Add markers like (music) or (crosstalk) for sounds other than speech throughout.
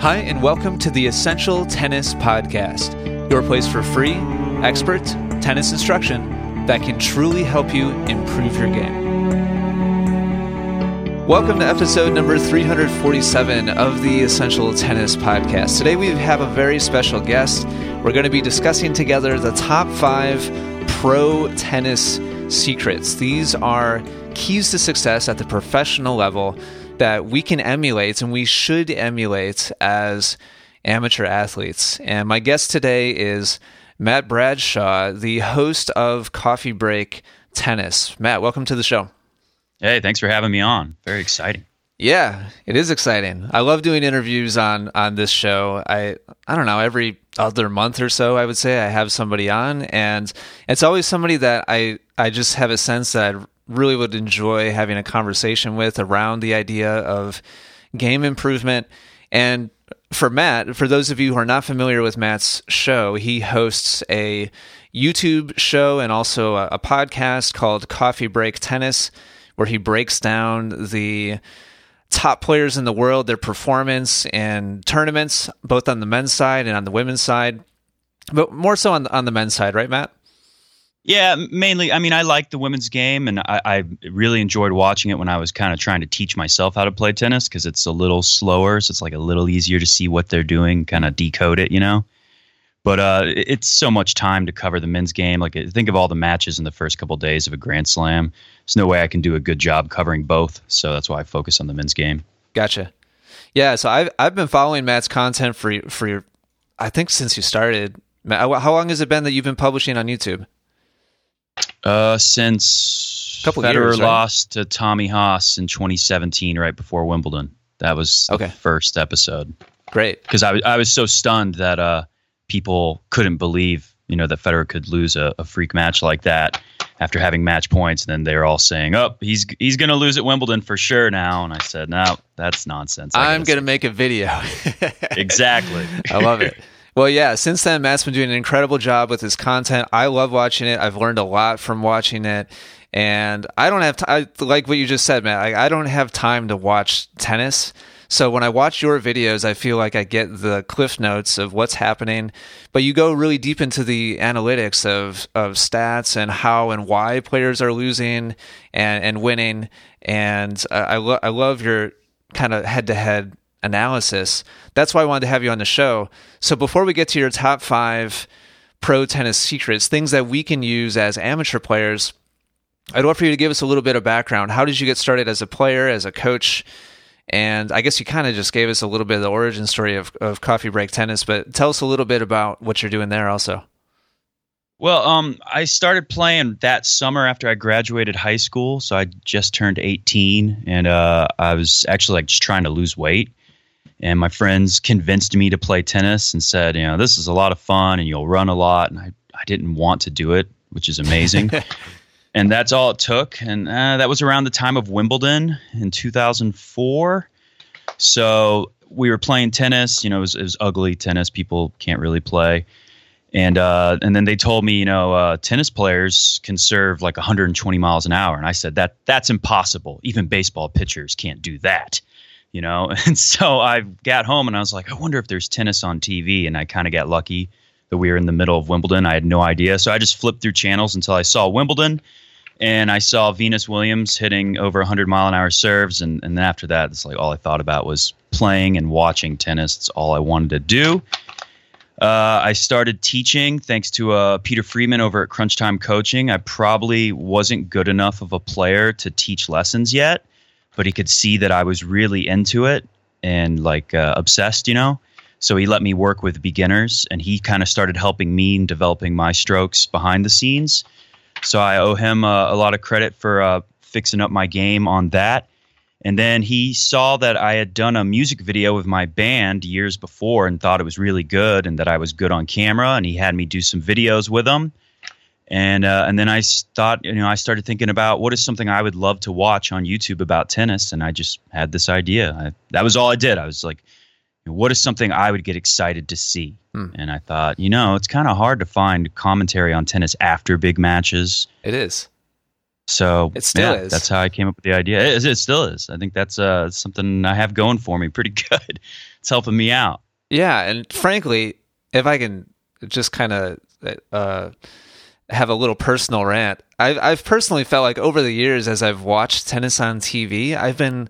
Hi, and welcome to the Essential Tennis Podcast, your place for free, expert tennis instruction that can truly help you improve your game. Welcome to episode number 347 of the Essential Tennis Podcast. Today we have a very special guest. We're going to be discussing together the top five pro tennis secrets. These are keys to success at the professional level that we can emulate and we should emulate as amateur athletes. And my guest today is Matt Bradshaw, the host of Coffee Break Tennis. Matt, welcome to the show. Hey, thanks for having me on. Very exciting. Yeah, it is exciting. I love doing interviews on on this show. I I don't know, every other month or so I would say I have somebody on and it's always somebody that I I just have a sense that I really would enjoy having a conversation with around the idea of game improvement. And for Matt, for those of you who are not familiar with Matt's show, he hosts a YouTube show and also a, a podcast called Coffee Break Tennis, where he breaks down the top players in the world, their performance in tournaments, both on the men's side and on the women's side, but more so on on the men's side, right, Matt? Yeah, mainly. I mean, I like the women's game, and I, I really enjoyed watching it when I was kind of trying to teach myself how to play tennis because it's a little slower, so it's like a little easier to see what they're doing, kind of decode it, you know. But uh, it's so much time to cover the men's game. Like, think of all the matches in the first couple of days of a Grand Slam. There's no way I can do a good job covering both, so that's why I focus on the men's game. Gotcha. Yeah, so I've I've been following Matt's content for for I think since you started. Matt, how long has it been that you've been publishing on YouTube? Uh, since Couple Federer years, right? lost to Tommy Haas in 2017, right before Wimbledon. That was the Okay. first episode Great. because I was I was so stunned that uh people couldn't believe you know that Federer could lose a, a freak match like that after having match points. And then they're all saying, "Oh, he's he's going to lose at Wimbledon for sure now." And I said, "No, that's nonsense." I I'm going to make a video. (laughs) exactly. I love it. (laughs) Well, yeah, since then, Matt's been doing an incredible job with his content. I love watching it. I've learned a lot from watching it. And I don't have time, like what you just said, Matt, I, I don't have time to watch tennis. So when I watch your videos, I feel like I get the cliff notes of what's happening, but you go really deep into the analytics of, of stats and how and why players are losing and, and winning. And uh, I, lo- I love your kind of head to head analysis. That's why I wanted to have you on the show. So before we get to your top five pro tennis secrets, things that we can use as amateur players, I'd love for you to give us a little bit of background. How did you get started as a player, as a coach? And I guess you kind of just gave us a little bit of the origin story of, of Coffee Break Tennis, but tell us a little bit about what you're doing there also. Well, um, I started playing that summer after I graduated high school. So I just turned 18, and uh, I was actually like just trying to lose weight. And my friends convinced me to play tennis and said, you know, this is a lot of fun, and you'll run a lot. And I, I didn't want to do it, which is amazing. (laughs) and that's all it took. And uh, that was around the time of Wimbledon in 2004. So we were playing tennis. You know, it was, it was ugly tennis. People can't really play and uh, and then they told me, you know, uh, tennis players can serve like 120 miles an hour, and I said that that's impossible. Even baseball pitchers can't do that, you know. (laughs) And so I got home and I was like, I wonder if there's tennis on TV, and I kind of got lucky that we were in the middle of Wimbledon. I had no idea, so I just flipped through channels until I saw Wimbledon, and I saw Venus Williams hitting over 100 mile an hour serves, and and then after that, it's like all I thought about was playing and watching tennis. It's all I wanted to do. Uh, I started teaching thanks to uh, Peter Freeman over at Crunch Time Coaching. I probably wasn't good enough of a player to teach lessons yet, but he could see that I was really into it and like uh, obsessed, you know. So he let me work with beginners, and he kind of started helping me in developing my strokes behind the scenes. So I owe him uh, a lot of credit for uh, fixing up my game on that. And then he saw that I had done a music video with my band years before and thought it was really good and that I was good on camera. And he had me do some videos with him. And uh, and then I thought, you know, I started thinking about what is something I would love to watch on YouTube about tennis, and I just had this idea. I, that was all I did. I was like, what is something I would get excited to see? Hmm. And I thought, you know, it's kind of hard to find commentary on tennis after big matches. It is. So it still yeah, is. That's how I came up with the idea. It, it still is. I think that's uh, something I have going for me pretty (laughs) good. it's helping me out. Yeah, and frankly, if I can just kind of uh, have a little personal rant, I've I've personally felt like over the years as I've watched tennis on TV, I've been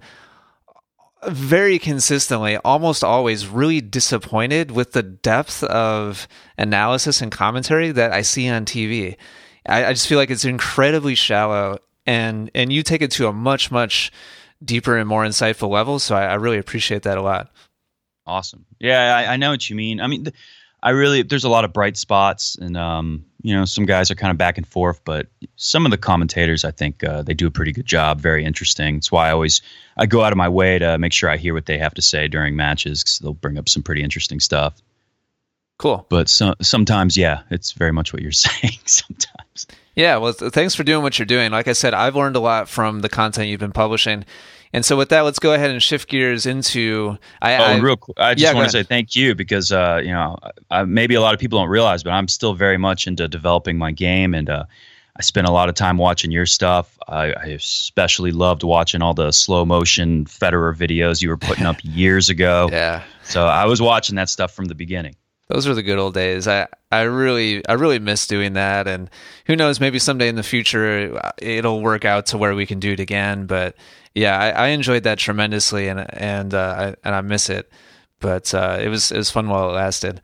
very consistently, almost always, really disappointed with the depth of analysis and commentary that I see on TV. I, I just feel like it's incredibly shallow, and and you take it to a much much deeper and more insightful level. So I, I really appreciate that a lot. Awesome. Yeah, I, I know what you mean. I mean, I really there's a lot of bright spots, and um, you know, some guys are kind of back and forth, but some of the commentators, I think, uh, they do a pretty good job. Very interesting. That's why I always I go out of my way to make sure I hear what they have to say during matches because they'll bring up some pretty interesting stuff. Cool. But so, sometimes, yeah, it's very much what you're (laughs) saying. sometimes. Yeah. Well, th- thanks for doing what you're doing. Like I said, I've learned a lot from the content you've been publishing. And so with that, let's go ahead and shift gears into. I, oh, I, real quick, I just yeah, want to say thank you because uh, you know I, maybe a lot of people don't realize, but I'm still very much into developing my game, and uh, I spent a lot of time watching your stuff. I, I especially loved watching all the slow motion Federer videos you were putting up (laughs) years ago. Yeah. So I was watching that stuff from the beginning. Those were the good old days. I, I really I really miss doing that, and who knows, maybe someday in the future uh, it'll work out to where we can do it again. But yeah, I, I enjoyed that tremendously, and and uh, I, and I miss it. But uh, it was it was fun while it lasted.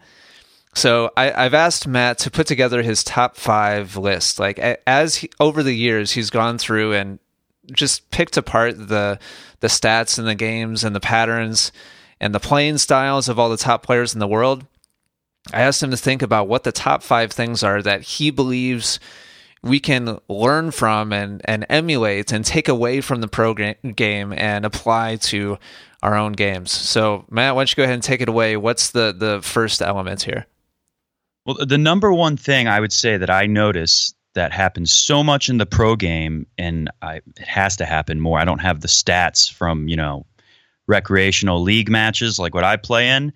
So I, I've asked Matt to put together his top five list. Like as he, over the years, he's gone through and just picked apart the the stats and the games and the patterns and the playing styles of all the top players in the world. I asked him to think about what the top five things are that he believes we can learn from and, and emulate and take away from the pro game and apply to our own games. So, Matt, why don't you go ahead and take it away? What's the, the first element here? Well, the number one thing I would say that I notice that happens so much in the pro game, and I, it has to happen more. I don't have the stats from, you know, recreational league matches like what I play in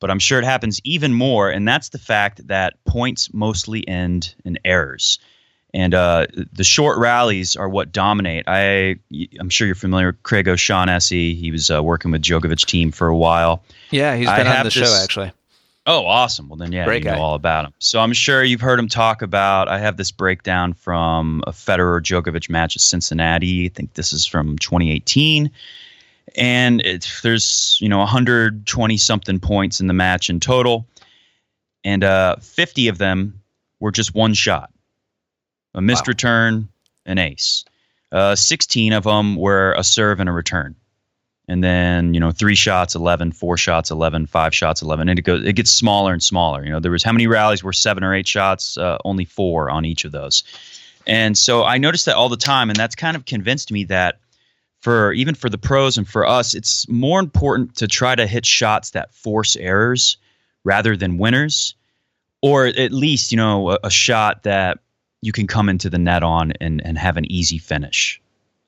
but I'm sure it happens even more, and that's the fact that points mostly end in errors. And uh, the short rallies are what dominate. I, I'm sure you're familiar with Craig O'Shaughnessy. He was uh, working with Djokovic team for a while. Yeah, he's been I on the this, show actually. Oh, awesome! Well, then yeah, Great you guy. know all about him. So I'm sure you've heard him talk about. I have this breakdown from a Federer Djokovic match at Cincinnati. I think this is from 2018 and there's you know 120 something points in the match in total, and uh, 50 of them were just one shot, a missed wow. return, an ace. Uh, 16 of them were a serve and a return, and then you know three shots, 11, four shots, 11, five shots, 11, and it goes it gets smaller and smaller. You know there was how many rallies were seven or eight shots? Uh, only four on each of those. And so I noticed that all the time, and that's kind of convinced me that for even for the pros and for us, it's more important to try to hit shots that force errors rather than winners, or at least you know a, a shot that you can come into the net on and, and have an easy finish.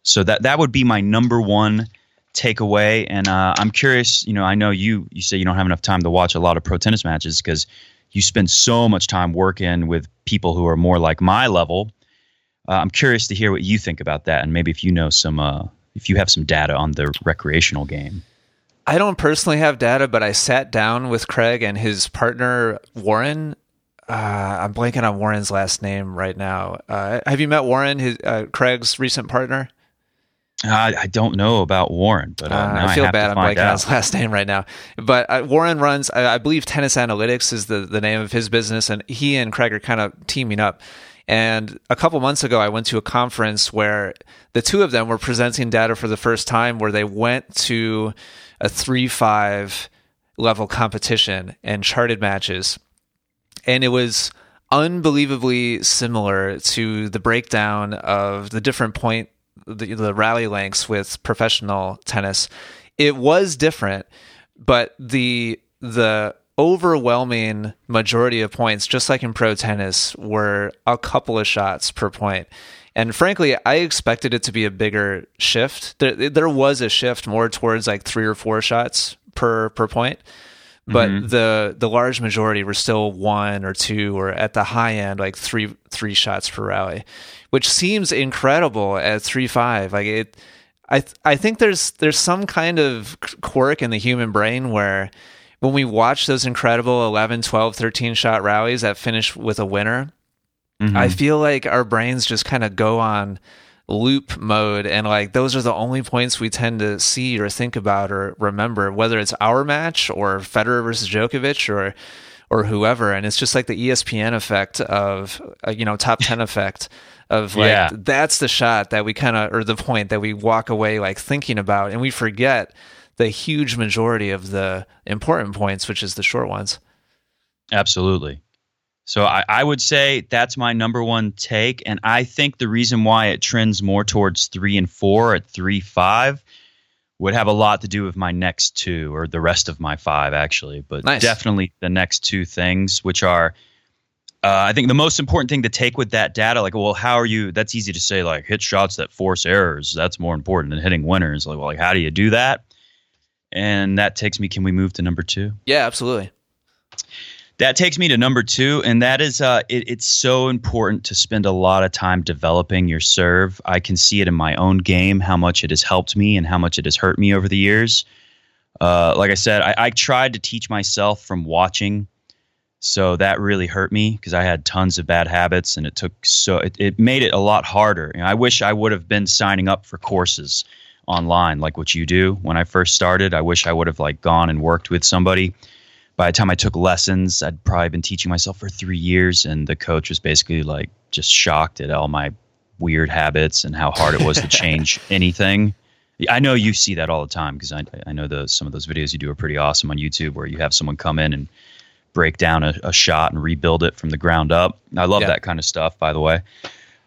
So that that would be my number one takeaway. And uh, I'm curious, you know, I know you you say you don't have enough time to watch a lot of pro tennis matches because you spend so much time working with people who are more like my level. Uh, I'm curious to hear what you think about that, and maybe if you know some uh, if you have some data on the recreational game. I don't personally have data, but I sat down with Craig and his partner Warren. Uh, I'm blanking on Warren's last name right now. Uh, have you met Warren, his, uh, Craig's recent partner? I don't know about Warren, but uh, uh, I feel I bad. I'm blanking out. on his last name right now. But uh, Warren runs, I, I, believe, Tennis Analytics is the the name of his business, and he and Craig are kind of teaming up. And a couple months ago, I went to a conference where the two of them were presenting data for the first time, where they went to a 3 5 level competition and charted matches. And it was unbelievably similar to the breakdown of the different point, the, the rally lengths with professional tennis. It was different, but the the overwhelming majority of points, just like in pro tennis, were a couple of shots per point. And frankly, I expected it to be a bigger shift. There, there was a shift more towards like three or four shots per per point, but mm-hmm. the the large majority were still one or two or at the high end like three three shots per rally, which seems incredible at three five. Like it, I th- I think there's there's some kind of quirk in the human brain where when we watch those incredible 11, 12, 13 shot rallies that finish with a winner, mm-hmm. I feel like our brains just kind of go on loop mode and like those are the only points we tend to see or think about or remember whether it's our match or Federer versus Djokovic or or whoever and it's just like the ESPN effect of uh, you know top 10 (laughs) effect of like yeah. that's the shot that we kind of or the point that we walk away like thinking about and we forget the huge majority of the important points which is the short ones absolutely so I, I, would say that's my number one take, and I think the reason why it trends more towards three and four at three five would have a lot to do with my next two or the rest of my five actually, but nice. definitely the next two things, which are. Uh, I think the most important thing to take with that data, like, well, how are you? That's easy to say, like, hit shots that force errors. That's more important than hitting winners. Like, well, like, how do you do that? And that takes me. Can we move to number two? Yeah, absolutely that takes me to number two, and that is uh, it, it's so important to spend a lot of time developing your serve. I can see it in my own game how much it has helped me and how much it has hurt me over the years. Uh, like I said, I, I, tried to teach myself from watching, so that really hurt me because I had tons of bad habits, and it took so it, it made it a lot harder. You know, I wish I would have been signing up for courses online like what you do when I first started. I wish I would have like gone and worked with somebody by the time I took lessons, I'd probably been teaching myself for three years, and the coach was basically like just shocked at all my weird habits and how hard it was to (laughs) change anything. I know you see that all the time because I, I know the some of those videos you do are pretty awesome on YouTube where you have someone come in and break down a, a shot and rebuild it from the ground up. I love yeah. that kind of stuff, by the way.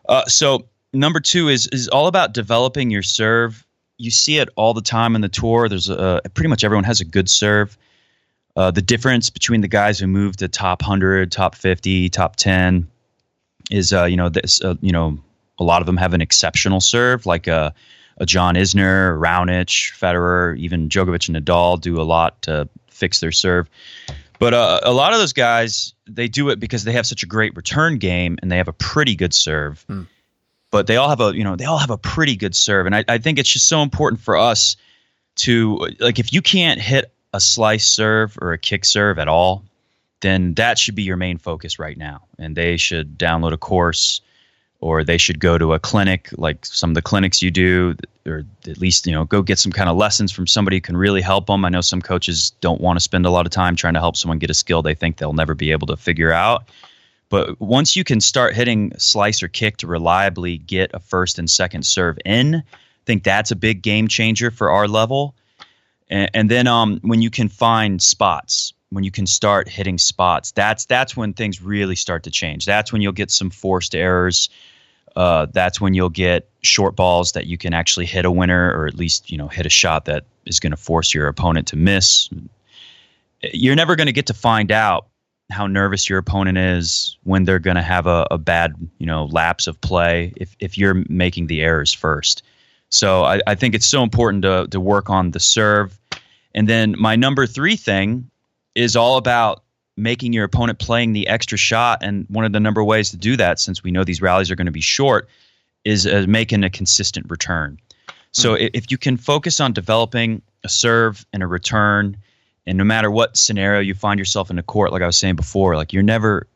Uh, so number two is is all about developing your serve. You see it all the time in the tour. There's a, pretty much everyone has a good serve uh, the difference between the guys who move to top 100, top 50, top 10 is, uh, you know, this, uh, you know, a lot of them have an exceptional serve, like a, uh, a John Isner, Raonic, Federer, even Djokovic and Nadal do a lot to fix their serve. But uh, a lot of those guys, they do it because they have such a great return game and they have a pretty good serve. Hmm. But they all have a, you know, they all have a pretty good serve, and I, I think it's just so important for us to like if you can't hit a slice serve or a kick serve at all, then that should be your main focus right now. And they should download a course or they should go to a clinic like some of the clinics you do or at least you know go get some kind of lessons from somebody who can really help them. I know some coaches don't want to spend a lot of time trying to help someone get a skill they think they'll never be able to figure out but once you can start hitting slice or kick to reliably get a first and second serve in i think that's a big game changer for our level and, and then um, when you can find spots, when you can start hitting spots, that's that's when things really start to change. That's when you'll get some forced errors. Uh, that's when you'll get short balls that you can actually hit a winner, or at least you know hit a shot that is going to force your opponent to miss. You're never going to get to find out how nervous your opponent is when they're going to have a, a, bad you know lapse of play if if you're making the errors first. So I, I think it's so important to to work on the serve and then my number three thing is all about making your opponent playing the extra shot. And one of the number ways to do that, since we know these rallies are going to be short, is uh, making a consistent return. So mm-hmm. if you can focus on developing a serve and a return, and no matter what scenario you find yourself in the court, like I was saying before, like you're never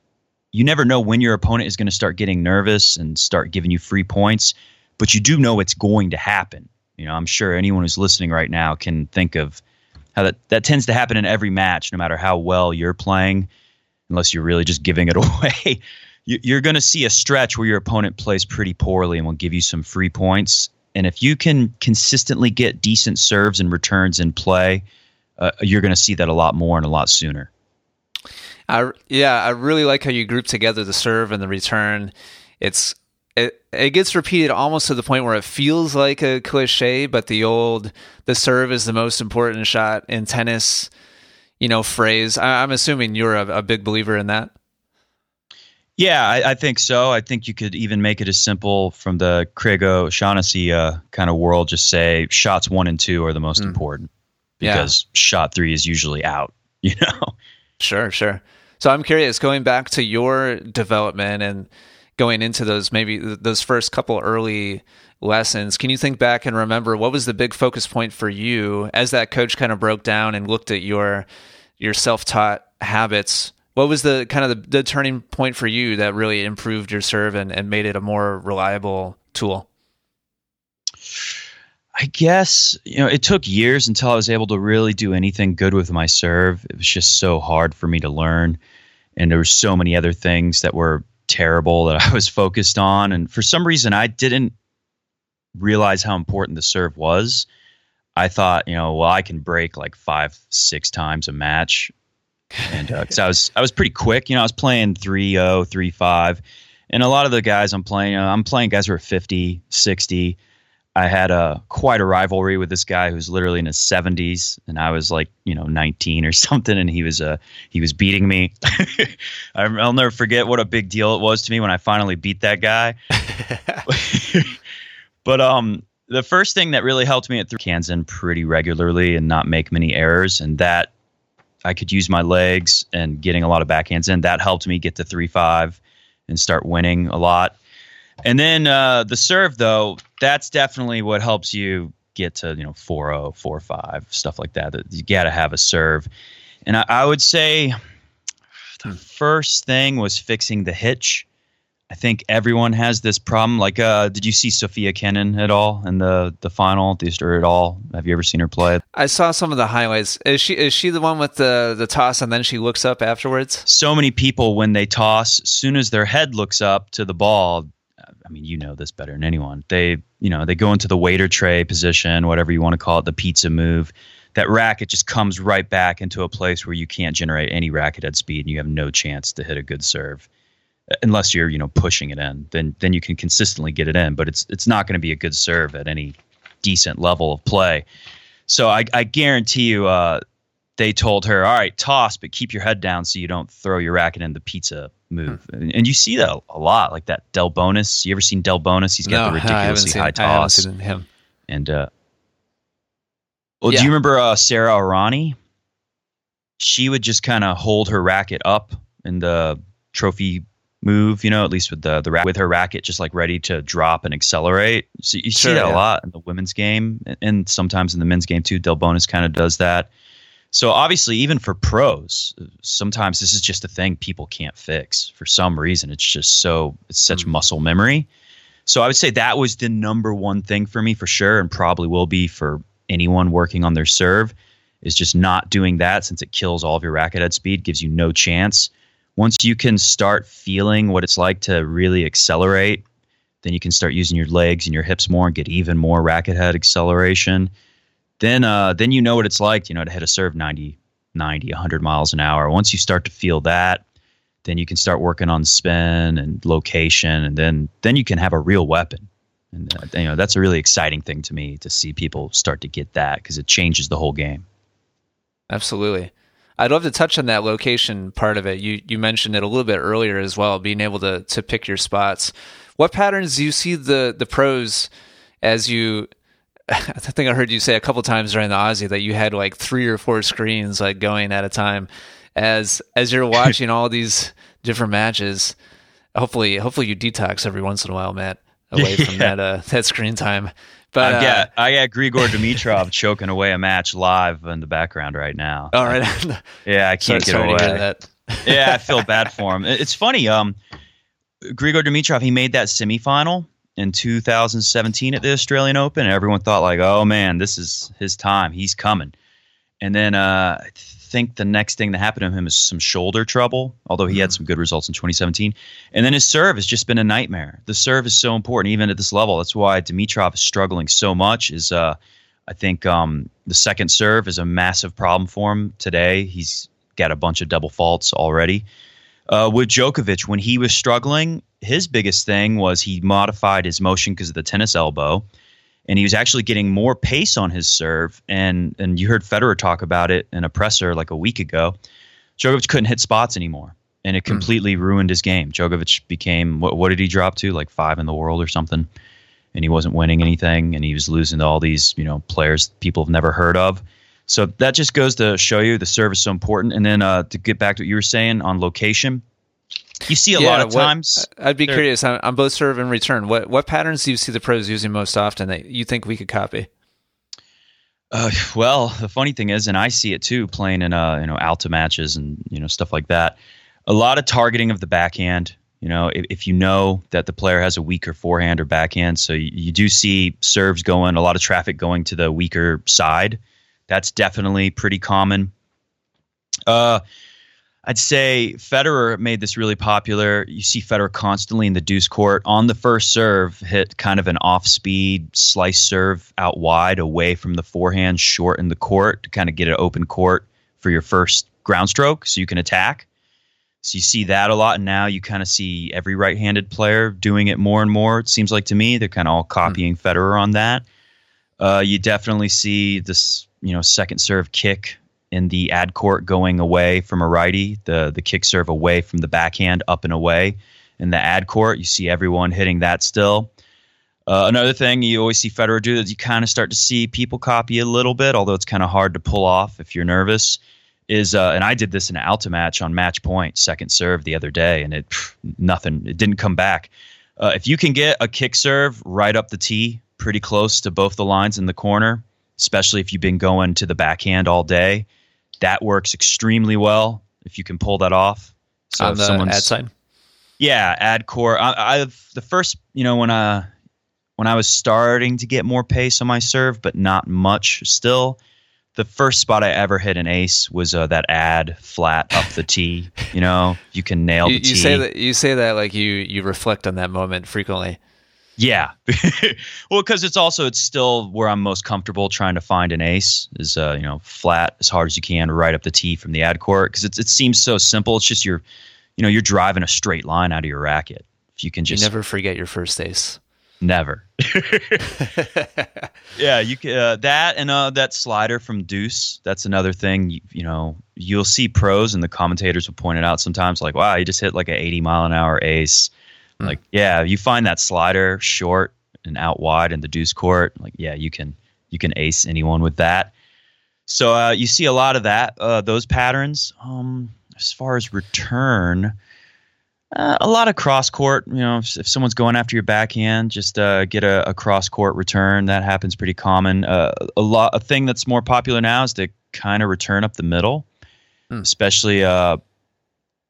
you never know when your opponent is going to start getting nervous and start giving you free points, but you do know it's going to happen. You know, I'm sure anyone who's listening right now can think of how that, that tends to happen in every match, no matter how well you're playing, unless you're really just giving it (laughs) away. you're going to see a stretch where your opponent plays pretty poorly and will give you some free points. And if you can consistently get decent serves and returns in play, uh, you're going to see that a lot more and a lot sooner. I, yeah, I really like how you group together the serve and the return. It's it it gets repeated almost to the point where it feels like a cliche, but the old the serve is the most important shot in tennis, you know, phrase. I, am assuming you're a, a, big believer in that. Yeah, I, I, think so. I think you could even make it as simple from the Craig O'Shaughnessy uh, kind of world. Just say shots one and two are the most mm. important because yeah. shot three is usually out. (laughs) you know. Sure, sure. So I'm curious, going back to your development and going into those maybe those first couple early lessons, can you think back and remember what was the big focus point for you as that coach kind of broke down and looked at your your self-taught habits? What was the kind of the, the turning point for you that really improved your serve and, and made it a more reliable tool? I guess you know it took years until I was able to really do anything good with my serve. It was just so hard for me to learn, and there were so many other things that were terrible that (laughs) I was focused on. And for some reason, I didn't realize how important the serve was. I thought, you know, well, I can break like five, six times a match, and because uh, I was I was pretty quick. You know, I was playing 3-0, 3-5, and a lot of the guys I'm playing, you know, I'm playing guys who are 50, 60 I had a quite a rivalry with this guy who's literally in his 70s, and I was like, you know, 19 or (laughs) something, and he was uh he was beating me. (laughs) I'll never forget what a big deal it was to me when I finally beat that guy. (laughs) but um, the first thing that really helped me at through Kanzen pretty regularly and not make many errors, and that I could use my legs and getting a lot of backhands in. That helped me get to three five and start winning a lot. And then uh, the serve, though, that's definitely what helps you get to you know 4-0, 4-5, stuff like that. You got to have a serve. And I, I would say the first thing was fixing the hitch. I think everyone has this problem. Like, uh, did you see Sofia Kenin at all in the the final? The or at all? Have you ever seen her play? I saw some of the highlights. Is she is she the one with the the toss and then she looks up afterwards? So many people when they toss, as soon as their head looks up to the ball, mean, you know this better than anyone. They, you know, they go into the waiter tray position, whatever you want to call it, the pizza move. That racket just comes right back into a place where you can't generate any racket head speed and you have no chance to hit a good serve unless you're, you know, pushing it in. Then then you can consistently get it in, but it's it's not going to be a good serve at any decent level of play. So I, I guarantee you, uh, they told her, "All right, toss, but keep your head down so you don't throw your racket in the pizza move." Hmm. And, and, you see that a lot, like that Delbonis. You ever seen Delbonis? He's got no, the ridiculously seen, high toss. him. And uh, well, yeah. do you remember uh, Sara Errani? She would just kind of hold her racket up in the trophy move, you know, at least with the the ra- with her racket just like ready to drop and accelerate. So you sure, see that yeah. a lot in the women's game and, and sometimes in the men's game too. Delbonis kind of does that. So obviously, even for pros, sometimes this is just a thing people can't fix for some reason. It's just so it's such mm-hmm. muscle memory. So I would say that was the number one thing for me for sure, and probably will be for anyone working on their serve, is just not doing that since it kills all of your racket head speed, gives you no chance. Once you can start feeling what it's like to really accelerate, then you can start using your legs and your hips more and get even more racket head acceleration then uh, then you know what it's like, you know, to hit a serve 90, 90, 100 miles an hour. Once you start to feel that, then you can start working on spin and location, and then then you can have a real weapon. And uh, you know that's a really exciting thing to me to see people start to get that because it changes the whole game. Absolutely. I'd love to touch on that location part of it. You you mentioned it a little bit earlier as well, being able to to pick your spots. What patterns do you see the the pros as you (laughs) I think I heard you say a couple times during the Aussie that you had like three or four screens like going at a time as as you're (laughs) watching all these different matches. Hopefully, hopefully you detox every once in a while, Matt, away (laughs) from that uh, that screen time. But I got uh, I got Grigor Dimitrov choking away a match live in the background right now. All right. yeah, I can't get away. yeah, I feel bad for him. It's funny. Um, Grigor Dimitrov, he made that semifinal in 2017 at the Australian Open, and everyone thought like, "Oh man, this is his time. He's coming." And then uh, I think the next thing that happened to him is some shoulder trouble. Although he mm. had some good results in 2017, and then his serve has just been a nightmare. The serve is so important, even at this level. That's why Dimitrov is struggling so much. Is uh, I think um, the second serve is a massive problem for him today. He's got a bunch of double faults already. Uh, with Djokovic, when he was struggling, his biggest thing was he modified his motion because of the tennis elbow, and he was actually getting more pace on his serve. And and you heard Federer talk about it in a presser like a week ago. Djokovic couldn't hit spots anymore, and it hmm. completely mm. ruined his game. Djokovic became what, what did he drop to? Like five in the world or something, and he wasn't winning anything, and he was losing to all these you know players people have never heard of. So that just goes to show you the serve is so important. And then uh, to get back to what you were saying on location, you see a Yeah, lot of what- times. I'd be curious on, on both serve and return. What what patterns do you see the pros using most often that you think we could copy? Uh, well, the funny thing is, and I see it too, playing in uh, you know Alta matches and you know stuff like that. A lot of targeting of the backhand. You know, if, if you know that the player has a weaker forehand or backhand, so you, you do see serves going, a lot of traffic going to the weaker side. That's definitely pretty common. Uh, I'd say Federer made this really popular. You see Federer constantly in the deuce court on the first serve, hit kind of an off speed slice serve out wide away from the forehand, short in the court to kind of get an open court for your first ground stroke so you can attack. So you see that a lot. And now you kind of see every right handed player doing it more and more. It seems like to me, they're kind of all copying Federer on that. Uh, you definitely see this, you know, second serve kick in the ad court going away from a righty, the the kick serve away from the backhand, up and away. In the ad court, you see everyone hitting that still. Uh, another thing you always see Federer do is you kind of start to see people copy a little bit, although it's kind of hard to pull off if you're nervous. Is uh, and I did this in an Alta match on match point, second serve the other day, and it pff, nothing. It didn't come back. Uh, if you can get a kick serve right up the tee, pretty close to both the lines in the corner, especially if you've been going to the backhand all day, that works extremely well if you can pull that off. So on the someone's ad side. yeah, ad core. I, I've the first, you know, when I when I was starting to get more pace on my serve, but not much still. The first spot I ever hit an ace was uh, that ad flat up the tee. You know, you can nail You, the you tee. say that you say that like you you reflect on that moment frequently. Yeah. (laughs) well, because it's also it's still where I'm most comfortable trying to find an ace is uh, you know flat as hard as you can right up the tee from the ad court because it it seems so simple. It's just you're you know you're driving a straight line out of your racket. If you can You just never forget your first ace. never. (laughs) yeah, you uh, that and uh, that slider from Deuce. That's another thing. You, you know, you'll see pros and the commentators will point it out sometimes. Like, wow, he just hit like an 80 mile an hour ace. Hmm. Like, yeah, you find that slider short and out wide in the Deuce court. Like, yeah, you can you can ace anyone with that. So uh, you see a lot of that, uh, those patterns. Um, as far as return, uh, a lot of cross court. You know, if, if someone's going after your backhand, just uh, get a, a cross court return. That happens pretty common. Uh, a lot. A thing that's more popular now is to kind of return up the middle, Hmm. especially. Uh,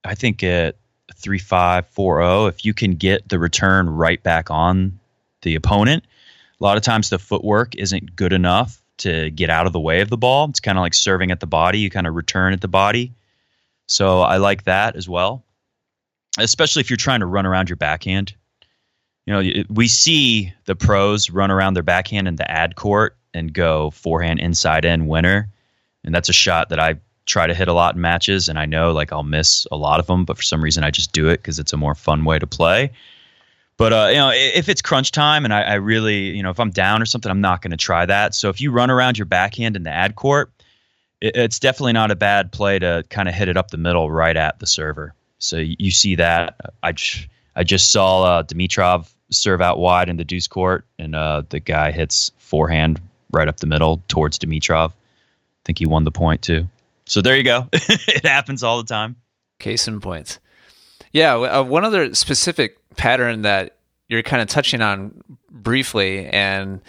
I think at three five four zero, if you can get the return right back on the opponent, a lot of times the footwork isn't good enough to get out of the way of the ball. It's kind of like serving at the body. You kind of return at the body. So I like that as well especially if you're trying to run around your backhand. You know, we see the pros run around their backhand in the ad court and go forehand inside in winner, and that's a shot that I try to hit a lot in matches, and I know like I'll miss a lot of them, but for some reason I just do it because it's a more fun way to play. But uh, you know, if it's crunch time and I, I really, you know, if I'm down or something, I'm not going to try that. So if you run around your backhand in the ad court, it, it's definitely not a bad play to kind of hit it up the middle right at the server. So you, see that. I, I just saw uh, Dimitrov serve out wide in the deuce court, and uh, the guy hits forehand right up the middle towards Dimitrov. I think he won the point too. So there you go. (laughs) it happens all the time. Case in point. Yeah, uh, one other specific pattern that you're kind of touching on briefly, and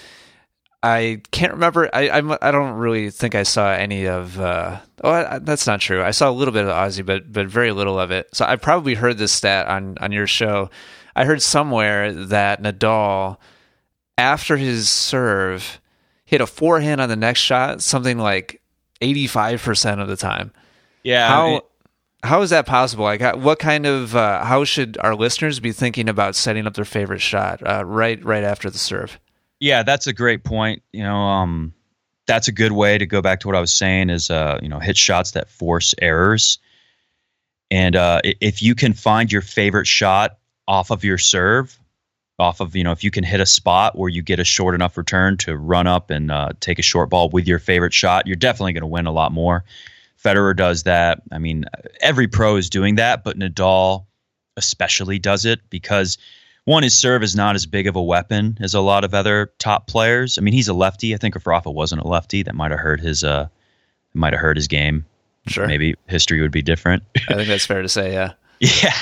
I can't remember. I I'm, I don't really think I saw any of. Uh, oh, I- that's not true. I saw a little bit of Aussie, but but very little of it. So I probably heard this stat on on your show. I heard somewhere that Nadal, after his serve, hit a forehand on the next shot, something like eighty five percent of the time Yeah. how how is that possible like what kind of uh, how should our listeners be thinking about setting up their favorite shot uh, right right after the serve Yeah, that's a great point. You know, um, that's a good way to go back to what I was saying is, uh, you know, hit shots that force errors. And uh, if you can find your favorite shot off of your serve, off of, you know, if you can hit a spot where you get a short enough return to run up and uh, take a short ball with your favorite shot, you're definitely going to win a lot more. Federer does that. I mean, every pro is doing that, but Nadal especially does it because one, his serve is not as big of a weapon as a lot of other top players. I mean, he's a lefty. I think if Rafa wasn't a lefty, that might have hurt his uh might have hurt his game. Sure. Maybe history would be different. I think that's fair to say. Yeah. (laughs) yeah.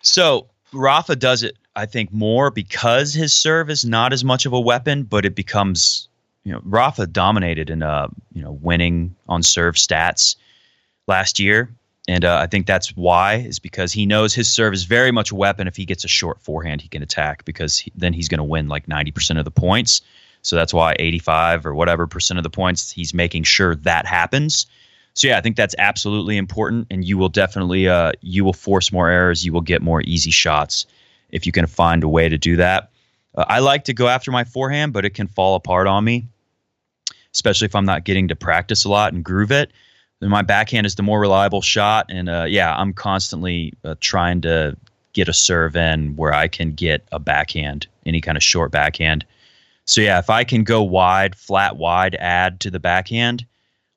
So Rafa does it, I think, more because his serve is not as much of a weapon, but it becomes, you know, Rafa dominated in, uh, you know, winning on serve stats last year. And uh, I think that's why is because he knows his serve is very much a weapon. If he gets a short forehand, he can attack because he, then he's going to win like 90% of the points. So that's why 85 or whatever percent of the points, he's making sure that happens. So yeah, I think that's absolutely important, and you will definitely uh, you will force more errors. You will get more easy shots if you can find a way to do that. Uh, I like to go after my forehand, but it can fall apart on me, especially if I'm not getting to practice a lot and groove it. Then my backhand is the more reliable shot, and uh, yeah, I'm constantly uh, trying to get a serve in where I can get a backhand, any kind of short backhand. So yeah, if I can go wide, flat wide, add to the backhand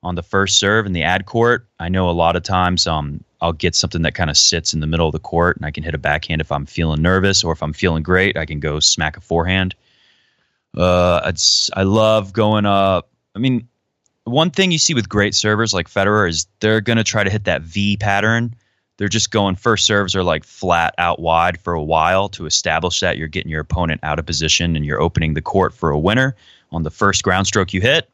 on the first serve in the ad court, I know a lot of times um, I'll get something that kind of sits in the middle of the court and I can hit a backhand if I'm feeling nervous or if I'm feeling great, I can go smack a forehand. Uh, it's I love going up. I mean, one thing you see with great servers like Federer is they're going to try to hit that V pattern. They're just going first serves are like flat out wide for a while to establish that you're getting your opponent out of position and you're opening the court for a winner on the first ground stroke you hit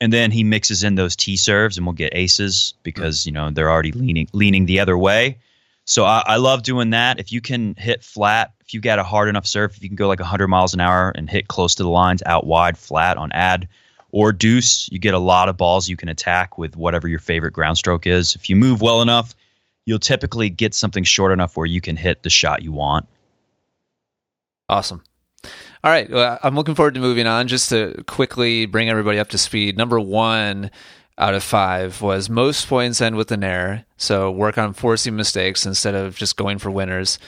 and then he mixes in those T serves, and we'll get aces because you know they're already leaning leaning the other way. So I, I, love doing that. If you can hit flat, if you got a hard enough serve, if you can go like 100 miles an hour and hit close to the lines, out wide, flat on ad or deuce, you get a lot of balls you can attack with whatever your favorite ground stroke is. If you move well enough, you'll typically get something short enough where you can hit the shot you want. Awesome. All right. Well, I'm looking forward to moving on. Just to quickly bring everybody up to speed. Number one out of five was most points end with an error. So work on forcing mistakes instead of just going for winners.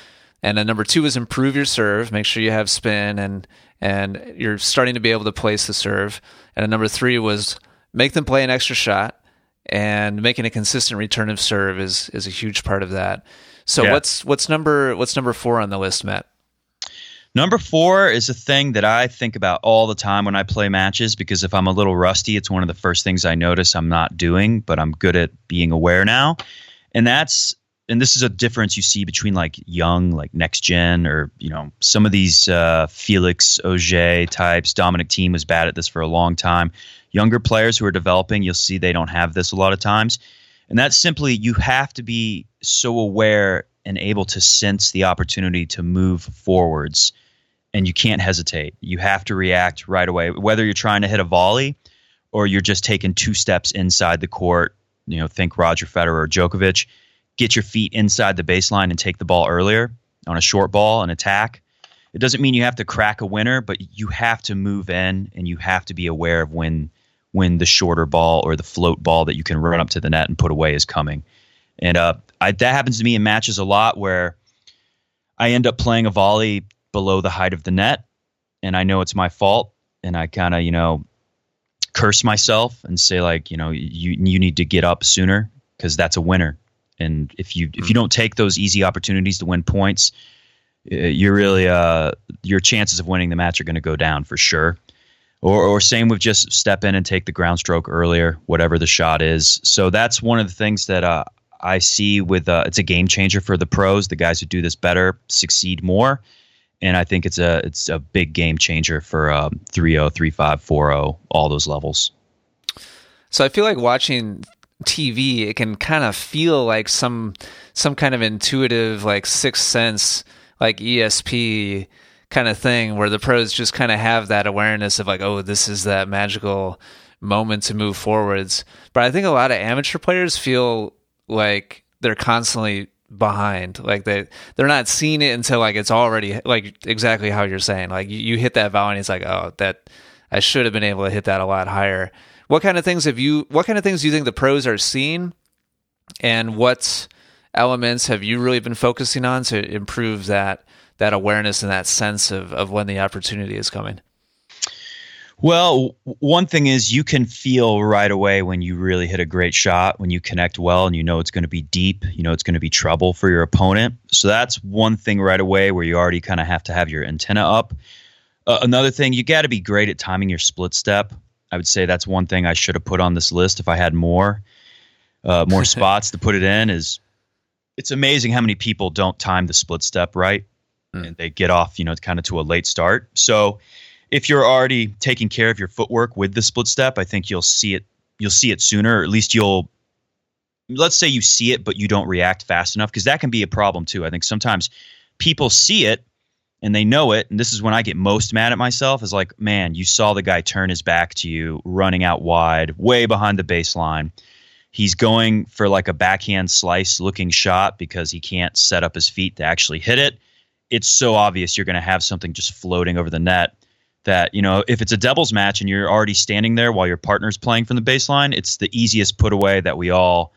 And then number two is improve your serve. Make sure you have spin and and you're starting to be able to place the serve. And then number three was make them play an extra shot. And making a consistent return of serve is is a huge part of that. So yeah. what's what's number what's number four on the list, Matt? Number four is a thing that I think about all the time when I play matches because if I'm a little rusty, it's one of the first things I notice I'm not doing, but I'm good at being aware now. And that's and this is a difference you see between like young, like next gen, or you know some of these uh, Felix Auger types. Dominic Thiem was bad at this for a long time. Younger players who are developing, you'll see they don't have this a lot of times, and that's simply you have to be so aware and able to sense the opportunity to move forwards and you can't hesitate. You have to react right away, whether you're trying to hit a volley or you're just taking two steps inside the court. You know, think Roger Federer or Djokovic. Get your feet inside the baseline and take the ball earlier on a short ball an attack. It doesn't mean you have to crack a winner, but you have to move in and you have to be aware of when when the shorter ball or the float ball that you can run up to the net and put away is coming. And uh, I, that happens to me in matches a lot where I end up playing a volley below the height of the net, and I know it's my fault, and I kind of you know curse myself and say like you know you you need to get up sooner because that's a winner, and if you if you don't take those easy opportunities to win points, you're really uh your chances of winning the match are going to go down for sure. Or, or same with just step in and take the ground stroke earlier, whatever the shot is. So that's one of the things that uh, I see with uh, it's a game changer for the pros. The guys who do this better succeed more, and I think it's a it's a big game changer for um, 3-0, 3-5, 4-0, all those levels. So I feel like watching TV, it can kind of feel like some some kind of intuitive, like sixth sense, like ESP kind of thing, where the pros just kind of have that awareness of like, oh, this is that magical moment to move forwards. But I think a lot of amateur players feel like they're constantly behind. Like they they're not seeing it until like it's already like exactly how you're saying. Like you, you hit that volley and it's like oh that i should have been able to hit that a lot higher. What kind of things have you what kind of things do you think the pros are seeing? And what elements have you really been focusing on to improve that that awareness and that sense of of when the opportunity is coming well, one thing is you can feel right away when you really hit a great shot, when you connect well and you know it's going to be deep, you know it's going to be trouble for your opponent. So that's one thing right away where you already kind of have to have your antenna up. Uh, another thing, you got to be great at timing your split step. I would say that's one thing I should have put on this list if I had more uh, more (laughs) spots to put it in. Is it's amazing how many people don't time the split step right, mm. and they get off, you know, kind of to a late start. So if you're already taking care of your footwork with the split step, I think you'll see it. You'll see it sooner, or at least you'll. Let's say you see it, but you don't react fast enough, because that can be a problem too. I think sometimes people see it and they know it and this is when i get most mad at myself is like man you saw the guy turn his back to you running out wide way behind the baseline he's going for like a backhand slice looking shot because he can't set up his feet to actually hit it it's so obvious you're going to have something just floating over the net that you know if it's a doubles match and you're already standing there while your partner's playing from the baseline it's the easiest put away that we all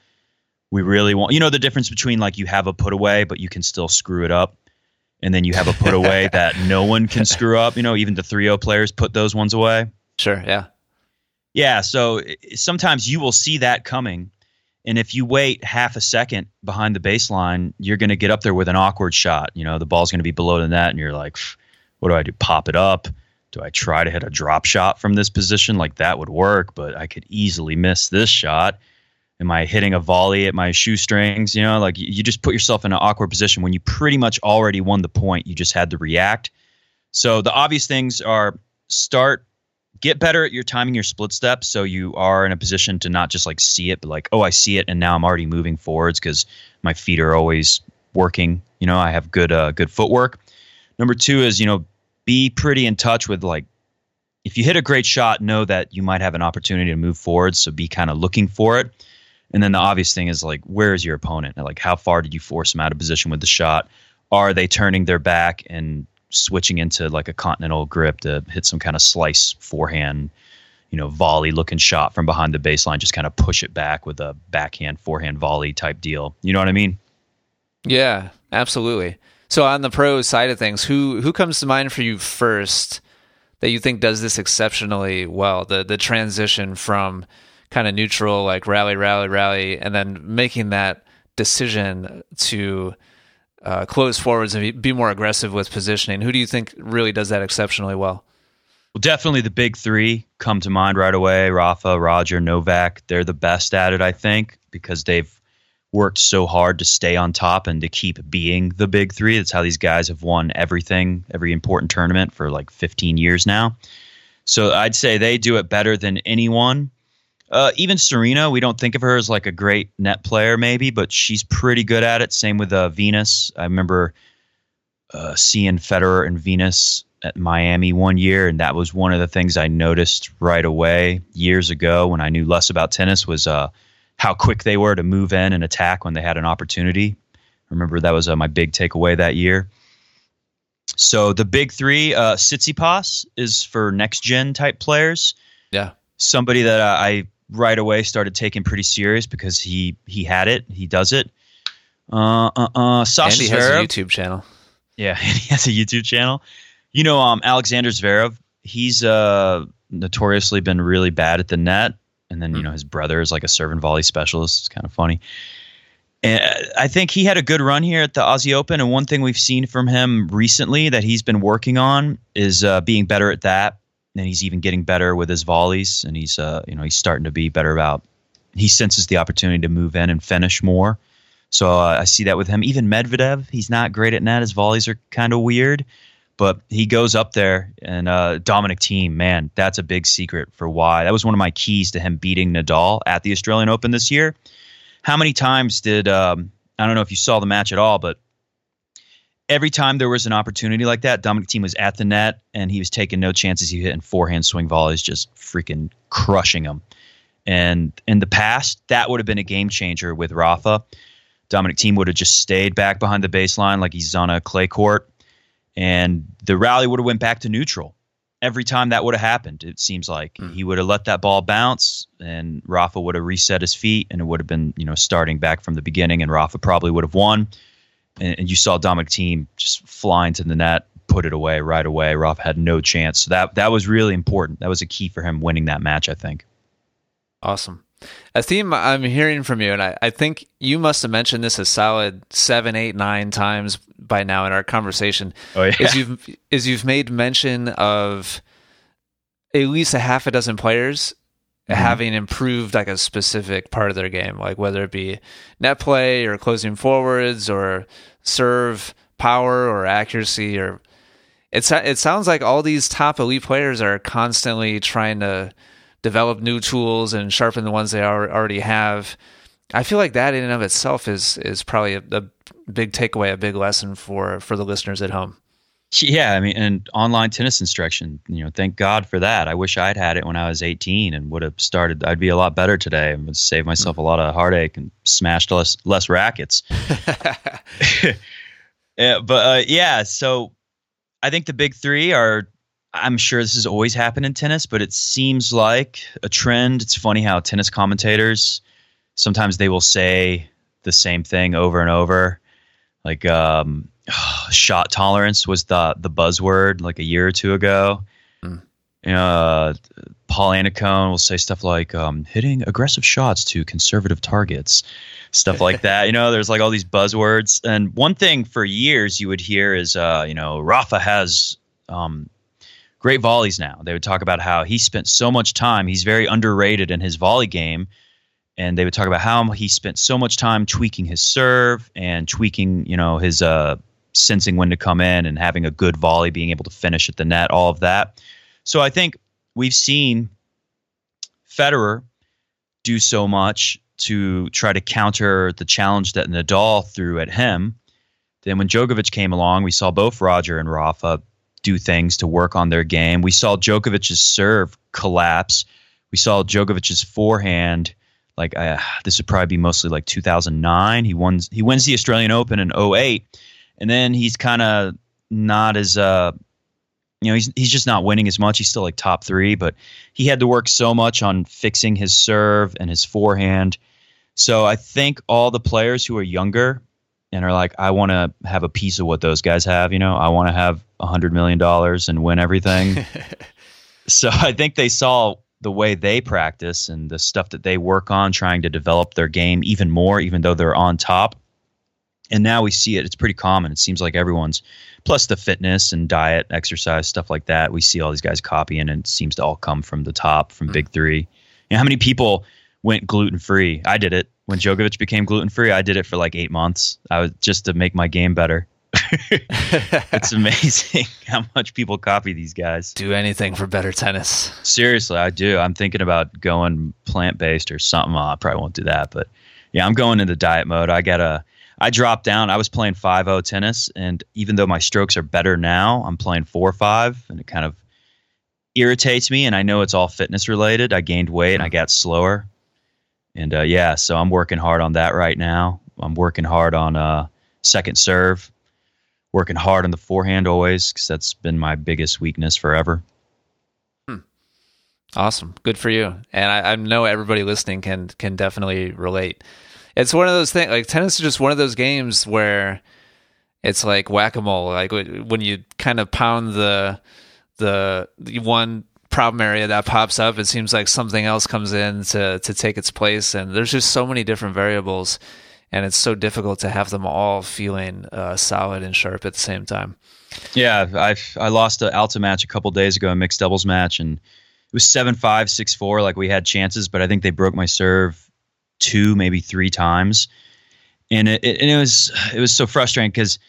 we really want you know the difference between like you have a put away but you can still screw it up and then you have a put away (laughs) that no one can screw up. You know, even the 3 0 players put those ones away. Sure, yeah. Yeah, so sometimes you will see that coming. And if you wait half a second behind the baseline, you're going to get up there with an awkward shot. You know, the ball's going to be below the net, and you're like, what do I do? Pop it up? Do I try to hit a drop shot from this position? Like that would work, but I could easily miss this shot am I hitting a volley at my shoestrings? You know, like you just put yourself in an awkward position when you pretty much already won the point. You just had to react. So the obvious things are start get better at your timing your split steps so you are in a position to not just like see it but like oh i see it and now i'm already moving forwards because my feet are always working you know i have good uh, good footwork number two is you know be pretty in touch with like if you hit a great shot know that you might have an opportunity to move forward so be kind of looking for it and then the obvious thing is like, where is your opponent? Like, how far did you force them out of position with the shot? Are they turning their back and switching into like a continental grip to hit some kind of slice forehand, you know, volley looking shot from behind the baseline, just kind of push it back with a backhand forehand volley type deal. You know what I mean? Yeah, absolutely. So on the pro side of things, who who comes to mind for you first that you think does this exceptionally well? The the transition from kind of neutral, like rally, rally, rally, and then making that decision to uh, close forwards and be more aggressive with positioning. Who do you think really does that exceptionally well? Well, definitely the big three come to mind right away Rafa, Roger, Novak. They're the best at it, I think, because they've worked so hard to stay on top and to keep being the big three. That's how these guys have won everything, every important tournament for like 15 years now. So I'd say they do it better than anyone. Uh, even Serena, we don't think of her as like a great net player, maybe, but she's pretty good at it. Same with uh, Venus. I remember uh, seeing Federer and Venus at Miami one year, and that was one of the things I noticed right away years ago when I knew less about tennis was uh, how quick they were to move in and attack when they had an opportunity. Remember that was uh, my big takeaway that year. So the big three, uh, Tsitsipas is for next gen type players. Yeah, somebody that uh, I right away started taking pretty serious because he he had it, he does it. Uh, uh, uh, Sasha and has a YouTube channel. Yeah, (laughs) he has a YouTube channel. You know, um, Alexander Zverev, he's uh notoriously been really bad at the net, and then you know his brother is like a serve and volley specialist. It's kind of funny. And I think he had a good run here at the Aussie Open, and one thing we've seen from him recently that he's been working on is uh, being better at that and he's even getting better with his volleys, and he's uh, you know he's starting to be better about. He senses the opportunity to move in and finish more. So uh, I see that with him. Even Medvedev, he's not great at net. His volleys are kind of weird, but he goes up there. And uh, Dominic Thiem, man, that's a big secret for why. That was one of my keys to him beating Nadal at the Australian Open this year. How many times did um, I don't know if you saw the match at all, but every time there was an opportunity like that, Dominic Thiem was at the net and he was taking no chances. He hit in forehand swing volleys, just freaking crushing them. And in the past, that would have been a game changer with Rafa. Dominic Thiem would have just stayed back behind the baseline like he's on a clay court, and the rally would have went back to neutral. Every time that would have happened, it seems like mm. he would have let that ball bounce, and Rafa would have reset his feet, and it would have been you know starting back from the beginning, and Rafa probably would have won and, and you saw Dominic Thiem just fly into the net, put it away right away. Rafa had no chance. So that that was really important. That was a key for him winning that match, I think. Awesome. A theme I'm hearing from you, and I, I think you must have mentioned this a solid seven, eight, nine times by now in our conversation. Oh yeah. Is you've is you've made mention of at least a half a dozen players mm-hmm. having improved like a specific part of their game, like whether it be net play or closing forwards or serve power or accuracy or it's it sounds like all these top elite players are constantly trying to develop new tools and sharpen the ones they already have. I feel like that in and of itself is is probably a, a big takeaway, a big lesson for for the listeners at home. Yeah, I mean, and online tennis instruction. You know, thank God for that. I wish I'd had it when I was 18 and would have started. I'd be a lot better today and would save myself a lot of heartache and smashed less less rackets. (laughs) (laughs) yeah, but uh, yeah, so I think the big three are. I'm sure this has always happened in tennis, but it seems like a trend. It's funny how tennis commentators sometimes they will say the same thing over and over. Like um, (sighs) shot tolerance was the the buzzword like a year or two ago. Mm. Uh, Paul Annacone will say stuff like um, hitting aggressive shots to conservative targets, stuff like (laughs) that. You know, there's like all these buzzwords. And one thing for years you would hear is, uh, you know, Rafa has um, great volleys now. They would talk about how he spent so much time. He's very underrated in his volley game and they would talk about how he spent so much time tweaking his serve and tweaking, you know, his uh, sensing when to come in and having a good volley, being able to finish at the net, all of that. So I think we've seen Federer do so much to try to counter the challenge that Nadal threw at him. Then when Djokovic came along, we saw both Roger and Rafa do things to work on their game. We saw Djokovic's serve collapse. We saw Djokovic's forehand like uh, this would probably be mostly like 2009. He won he wins the Australian Open in 08 and then he's kind of not as uh you know he's he's just not winning as much. He's still like top 3, but he had to work so much on fixing his serve and his forehand. So I think all the players who are younger and are like I want to have a piece of what those guys have, you know. I want to have a 100 million dollars and win everything. (laughs) so I think they saw the way they practice and the stuff that they work on trying to develop their game even more even though they're on top. And now we see it. It's pretty common. It seems like everyone's plus the fitness and diet exercise stuff like that. We see all these guys copying and it seems to all come from the top from mm-hmm. big three. You know, how many people went gluten free i did it when Djokovic became gluten free i did it for like eight months i was just to make my game better (laughs) it's amazing (laughs) how much people copy these guys. Do anything for better tennis. Seriously, I do. I'm thinking about going plant based or something. I probably won't do that, but yeah, I'm going into diet mode. I gotta. I dropped down. I was playing 5-0 tennis, and even though my strokes are better now, I'm playing 4-5, and it kind of irritates me. And I know it's all fitness related. I gained weight and I mm. got slower, and uh, yeah, so I'm working hard on that right now. I'm working hard on uh, second serve working hard on the forehand always because that's been my biggest weakness forever. Hmm. Awesome, good for you. And I, I, know everybody listening can can definitely relate. It's one of those things. Like tennis is just one of those games where it's like whack a mole. Like when you kind of pound the the one problem area that pops up, it seems like something else comes in to to take its place. And there's just so many different variables and it's so difficult to have them all feeling uh, solid and sharp at the same time. Yeah, I I lost an Alta match a couple days ago, a mixed doubles match, and it was seven five six four. Like we had chances, but I think they broke my serve two, maybe three times, and it, it and it was it was so frustrating because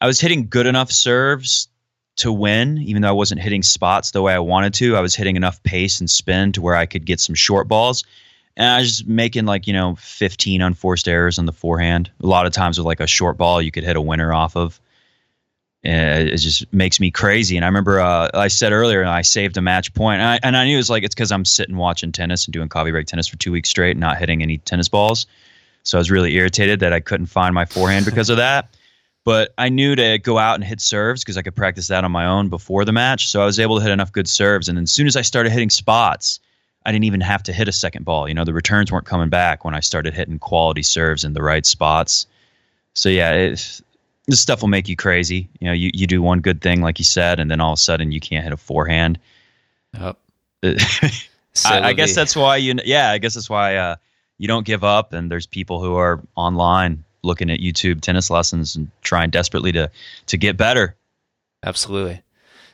I was hitting good enough serves to win, even though I wasn't hitting spots the way I wanted to. I was hitting enough pace and spin to where I could get some short balls and I was just making like you know 15 unforced errors on the forehand. A lot of times with like a short ball, you could hit a winner off of. And it just makes me crazy. And I remember uh, I said earlier, I saved a match point, and I, and I knew it was like it's because I'm sitting watching tennis and doing coffee break tennis for two weeks straight, and not hitting any tennis balls. So I was really irritated that I couldn't find my forehand because of that. But I knew to go out and hit serves because I could practice that on my own before the match. So I was able to hit enough good serves. And then as soon as I started hitting spots, I didn't even have to hit a second ball. You know, the returns weren't coming back when I started hitting quality serves in the right spots. So yeah, this stuff will make you crazy. You know, you, you do one good thing, like you said, and then all of a sudden you can't hit a forehand. Yep. (laughs) I, I, guess that's why you. Yeah, I guess that's why uh, you don't give up. And there's people who are online looking at YouTube tennis lessons and trying desperately to to get better. Absolutely.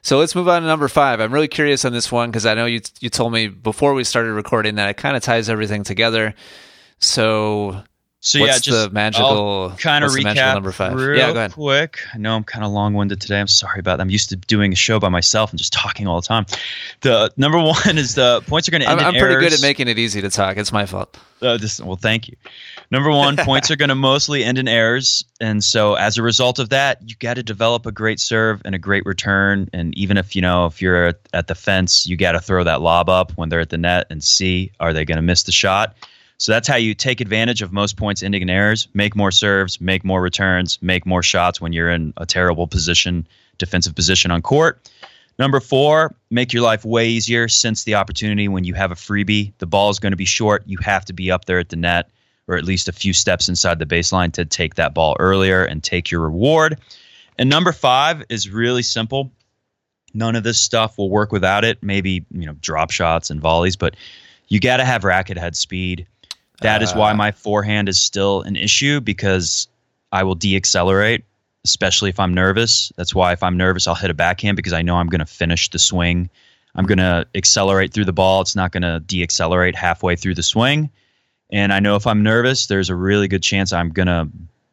So let's move on to number five. I'm really curious on this one because I know you you told me before we started recording that it kind of ties everything together. So so yeah, just the magical kind of recap number five? real yeah, go ahead. quick. I know I'm kind of long-winded today. I'm sorry about that. I'm used to doing a show by myself and just talking all the time. The number (laughs) one is the points are going to end I'm, I'm pretty good at making it easy to talk. It's my fault. Uh, this, well, thank you. Number (laughs) one, points are going to mostly end in errors, and so as a result of that, you got to develop a great serve and a great return. And even if you know if you're at, the fence, you got to throw that lob up when they're at the net and see are they going to miss the shot. So that's how you take advantage of most points ending in errors. Make more serves, make more returns, make more shots when you're in a terrible position, defensive position on court. Number four, make your life way easier since the opportunity when you have a freebie. The ball is going to be short. You have to be up there at the net or at least a few steps inside the baseline to take that ball earlier and take your reward. And number five is really simple. None of this stuff will work without it. Maybe, you know, drop shots and volleys, but you got to have racket head speed. That is why Uh. my forehand is still an issue because I will deaccelerate, especially if I'm nervous. That's why if I'm nervous, I'll hit a backhand because I know I'm going to finish the swing. I'm going to accelerate through the ball. It's not going to deaccelerate halfway through the swing. And I know if I'm nervous, there's a really good chance I'm going to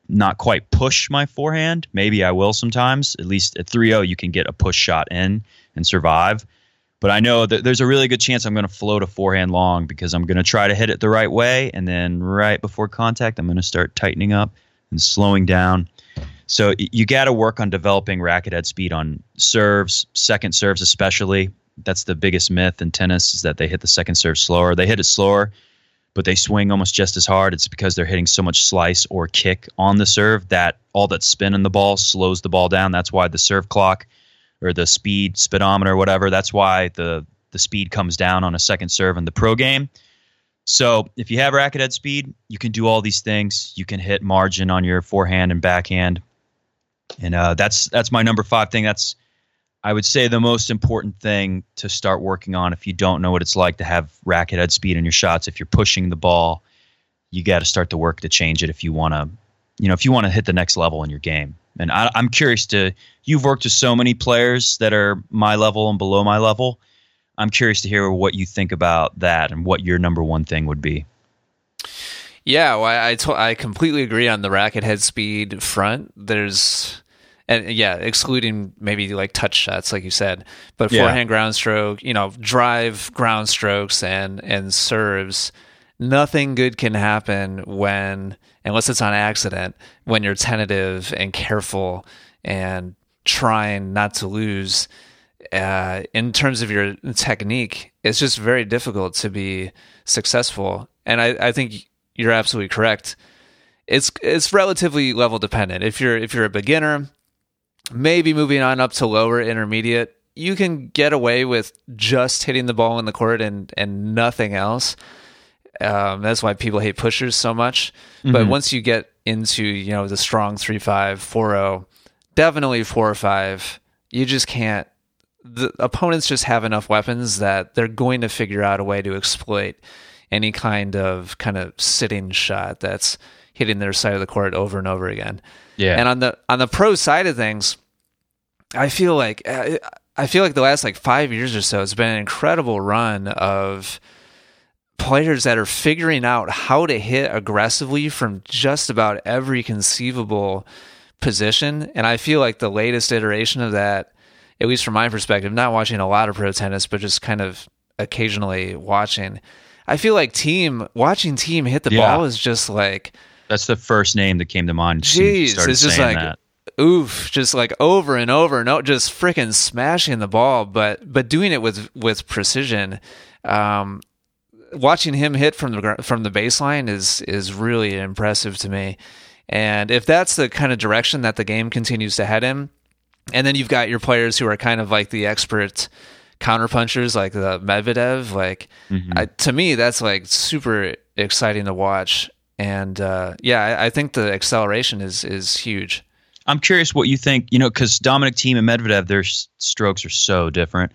not quite push my forehand. Maybe I will sometimes. At least at 3 0, you can get a push shot in and survive. But I know that there's a really good chance I'm going to float a forehand long because I'm going to try to hit it the right way. And then right before contact, I'm going to start tightening up and slowing down. So you got to work on developing racket head speed on serves, second serves especially. That's the biggest myth in tennis is that they hit the second serve slower. They hit it slower, but they swing almost just as hard. It's because they're hitting so much slice or kick on the serve that all that spin in the ball slows the ball down. That's why the serve clock or the speed speedometer, whatever. That's why the the speed comes down on a second serve in the pro game. So if you have racket head speed, you can do all these things. You can hit margin on your forehand and backhand, and uh, that's that's my number five thing. That's I would say the most important thing to start working on if you don't know what it's like to have racket head speed in your shots. If you're pushing the ball, you got to start to work to change it if you want to, you know, if you want to hit the next level in your game. And I, I'm curious to, you've worked with so many players that are my level and below my level. I'm curious to hear what you think about that and what your number one thing would be. Yeah, well, I I, to- I completely agree on the racket head speed front. There's and yeah, excluding maybe like touch shots, like you said, but Yeah. forehand ground stroke, you know, drive ground strokes and and serves. Nothing good can happen when, unless it's on accident, when you're tentative and careful and trying not to lose. Uh, in terms of your technique, it's just very difficult to be successful. And I, I think you're absolutely correct. It's it's relatively level dependent. If you're if you're a beginner, maybe moving on up to lower intermediate, you can get away with just hitting the ball in the court and and nothing else. Um, that's why people hate pushers so much. But once you get into you know the strong three five four zero, definitely four or five, you just can't. The opponents just have enough weapons that they're going to figure out a way to exploit any kind of kind of sitting shot that's hitting their side of the court over and over again. Yeah. And on the on the pro side of things, I feel like uh, I feel like the last like five years or so, it's been an incredible run of players that are figuring out how to hit aggressively from just about every conceivable position. And I feel like the latest iteration of that, at least from my perspective, not watching a lot of pro tennis, but just kind of occasionally watching. I feel like Thiem watching Thiem hit the Yeah. ball is just like That's the first name that came to mind. as soon as you Jeez, it's just like that. oof, just like over and over, no, just freaking smashing the ball, but but doing it with with precision. Um, watching him hit from the gr- from the baseline is is really impressive to me. And if that's the kind of direction that the game continues to head in, and then you've got your players who are kind of like the expert counterpunchers, like the Medvedev, like Mm-hmm. I, to me, that's like super exciting to watch. And uh, yeah, I, I think the acceleration is is huge. I'm curious what you think, you know, because Dominic Thiem and Medvedev, their s- strokes are so different,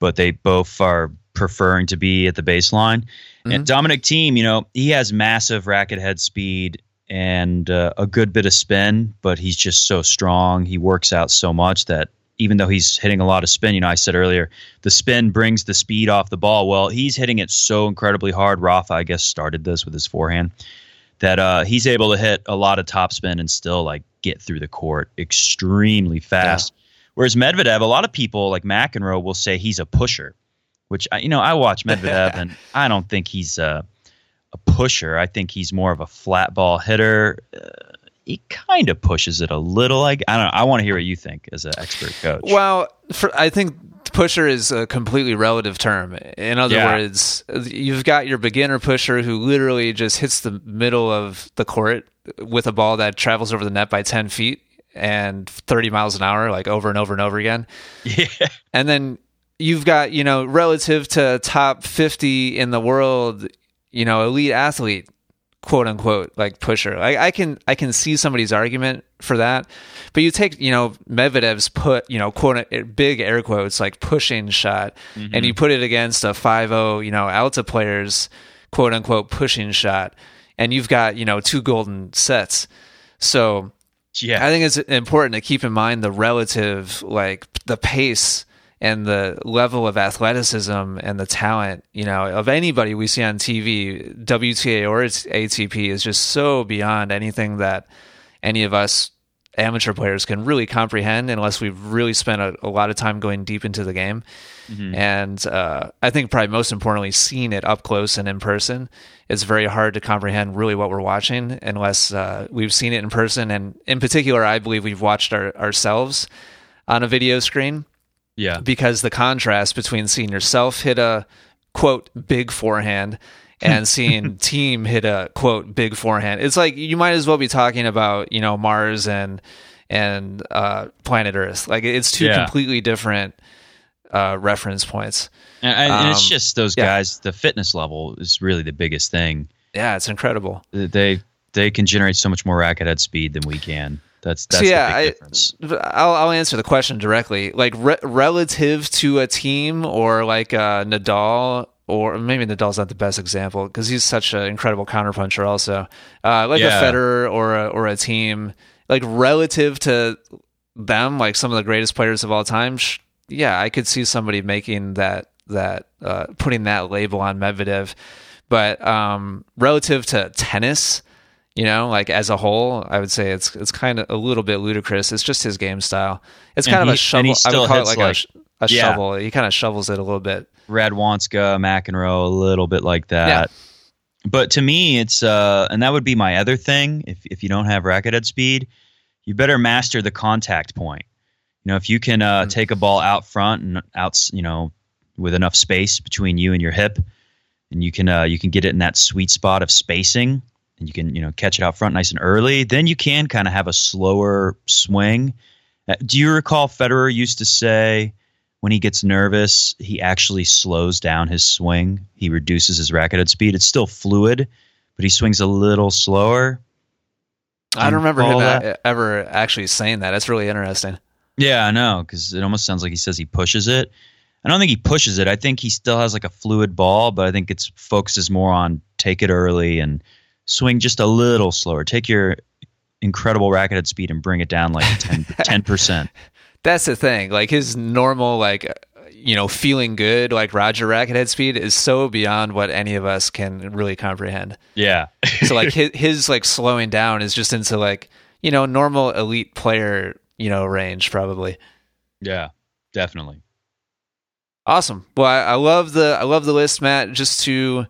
but they both are preferring to be at the baseline. And Dominic Thiem, you know, he has massive racket head speed and uh, a good bit of spin, but he's just so strong. He works out so much that even though he's hitting a lot of spin, you know, I said earlier, the spin brings the speed off the ball. Well, he's hitting it so incredibly hard. Rafa, I guess, started this with his forehand that uh, he's able to hit a lot of topspin and still like get through the court extremely fast. Yeah. Whereas Medvedev, a lot of people like McEnroe will say he's a pusher, which you know I watch Medvedev (laughs) and I don't think he's a, a pusher. I think he's more of a flat ball hitter. Uh, he kind of pushes it a little. Like I don't know. I want to hear what you think as an expert coach. Well, for, I think pusher is a completely relative term. In other yeah. words, you've got your beginner pusher who literally just hits the middle of the court with a ball that travels over the net by 10 feet and 30 miles an hour, like over and over and over again. (laughs) Yeah. And then you've got, you know, relative to top 50 in the world, you know, elite athlete quote unquote like pusher. I, I can I can see somebody's argument for that, but you take you know Medvedev's put you know quote big air quotes like pushing shot, mm-hmm. and you put it against a 5-0 you know Alta players quote unquote pushing shot, and you've got you know two golden sets. So yeah, I think it's important to keep in mind the relative like the pace and the level of athleticism and the talent, you know, of anybody we see on TV, WTA or ATP is just so beyond anything that any of us amateur players can really comprehend unless we've really spent a, a lot of time going deep into the game. Mm-hmm. And uh, I think probably most importantly, seeing it up close and in person, it's very hard to comprehend really what we're watching unless uh, we've seen it in person. And in particular, I believe we've watched our, ourselves on a video screen yeah. Because the contrast between seeing yourself hit a quote big forehand (laughs) and seeing Thiem hit a quote big forehand. It's like you might as well be talking about, you know, Mars and and uh, planet Earth. Like it's two yeah. completely different uh, reference points. And, and um, it's just those yeah. guys. The fitness level is really the biggest thing. Yeah, it's incredible. They they can generate so much more racket head speed than we can. That's that's so yeah, I. I'll, I'll answer the question directly. Like re- relative to a Thiem or like uh, Nadal or maybe Nadal's not the best example because he's such an incredible counterpuncher. Also, uh, like yeah. a Federer or a, or a Thiem, like relative to them, like some of the greatest players of all time. Sh- yeah, I could see somebody making that that uh, putting that label on Medvedev, but um, relative to tennis you know, like as a whole, I would say it's it's kind of a little bit ludicrous. It's just his game style. It's kind and of a shovel. I would call it like, like a, a yeah. shovel. He kind of shovels it a little bit. Radwanska, McEnroe, a little bit like that. Yeah. But to me, it's uh, and that would be my other thing. If if you don't have racket head speed, you better master the contact point. You know, if you can uh, mm-hmm. take a ball out front and out, you know, with enough space between you and your hip, and you can uh, you can get it in that sweet spot of spacing and you can you know catch it out front nice and early, then you can kind of have a slower swing. Uh, do you recall Federer used to say when he gets nervous, he actually slows down his swing. He reduces his racketed speed. It's still fluid, but he swings a little slower. I don't remember him that? ever actually saying that. That's really interesting. Yeah, I know because it almost sounds like he says he pushes it. I don't think he pushes it. I think he still has like a fluid ball, but I think it's focuses more on take it early and swing just a little slower. Take your incredible racketed speed and bring it down like (laughs) 10 percent. That's the thing. Like his normal like you know feeling good like Roger rackethead speed is so beyond what any of us can really comprehend. Yeah. (laughs) so like his, (laughs) his like slowing down is just into like you know normal elite player you know range probably. Yeah, definitely. Awesome. Well, I, I love the I love the list, Matt. Just to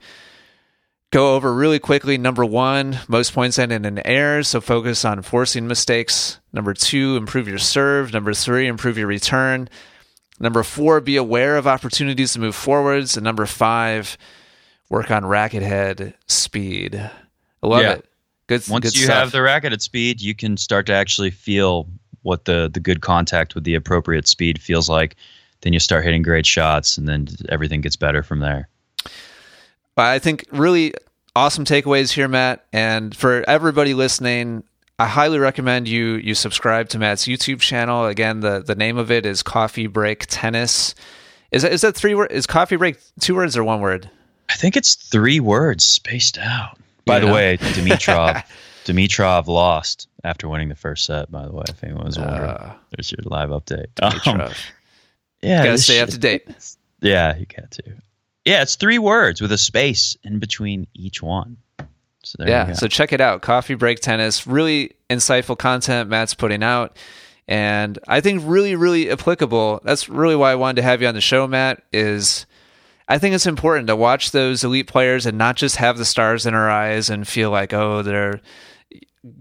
go over really quickly. Number one, most points end in an error, so focus on forcing mistakes. Number two, improve your serve. Number three, improve your return. Number four, be aware of opportunities to move forwards. And number five, work on racket head speed. I love yeah. it. Good. Once good you stuff. have the racket at speed, you can start to actually feel what the the good contact with the appropriate speed feels like. Then you start hitting great shots, and then everything gets better from there. I think really awesome takeaways here, Matt. And for everybody listening, I highly recommend you you subscribe to Matt's YouTube channel. Again, the the name of it is Coffee Break Tennis. Is that is that three word? Is Coffee Break two words or one word? I think it's three words spaced out. By yeah. the way, (laughs) Dimitrov. Dimitrov lost after winning the first set. By the way, if anyone was wondering, uh, there's your live update. Um, yeah, gotta stay up to date. Yeah, you got to. Yeah, it's three words with a space in between each one. So yeah, so check it out. Coffee Break Tennis. Really insightful content Matt's putting out. And I think really, really applicable. That's really why I wanted to have you on the show, Matt, is I think it's important to watch those elite players and not just have the stars in our eyes and feel like, oh, they're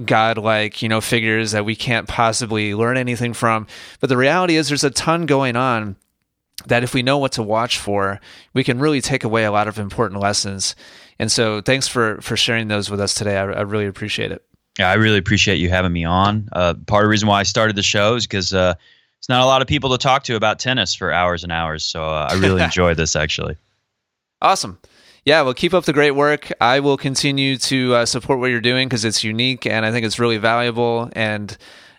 godlike, you know, figures that we can't possibly learn anything from. But the reality is there's a ton going on that if we know what to watch for, we can really take away a lot of important lessons. And so thanks for for sharing those with us today. I, I really appreciate it. Yeah, I really appreciate you having me on. Uh, part of the reason why I started the show is because uh, it's not a lot of people to talk to about tennis for hours and hours. So uh, I really (laughs) enjoy this actually. Awesome. Yeah, well, keep up the great work. I will continue to uh, support what you're doing because it's unique and I think it's really valuable. And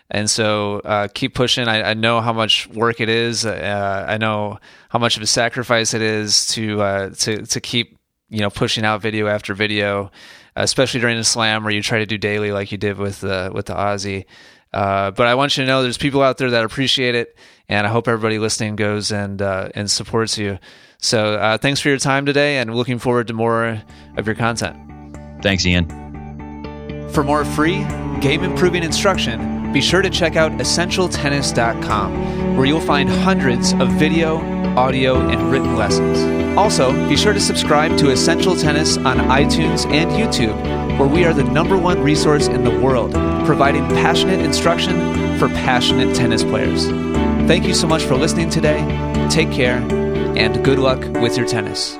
and so uh, keep pushing. I, I, know how much work it is. Uh, I know how much of a sacrifice it is to uh, to to keep you know pushing out video after video, especially during the slam where you try to do daily like you did with the with the Aussie. Uh, but I want you to know there's people out there that appreciate it, and I hope everybody listening goes and uh, and supports you. So uh, thanks for your time today, and looking forward to more of your content. Thanks, Ian. For more free game improving instruction, be sure to check out EssentialTennis.com, where you'll find hundreds of video, audio, and written lessons. Also, be sure to subscribe to Essential Tennis on iTunes and YouTube, where we are the number one resource in the world, providing passionate instruction for passionate tennis players. Thank you so much for listening today. Take care, and good luck with your tennis.